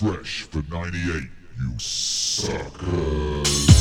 Fresh for 98, you suckers.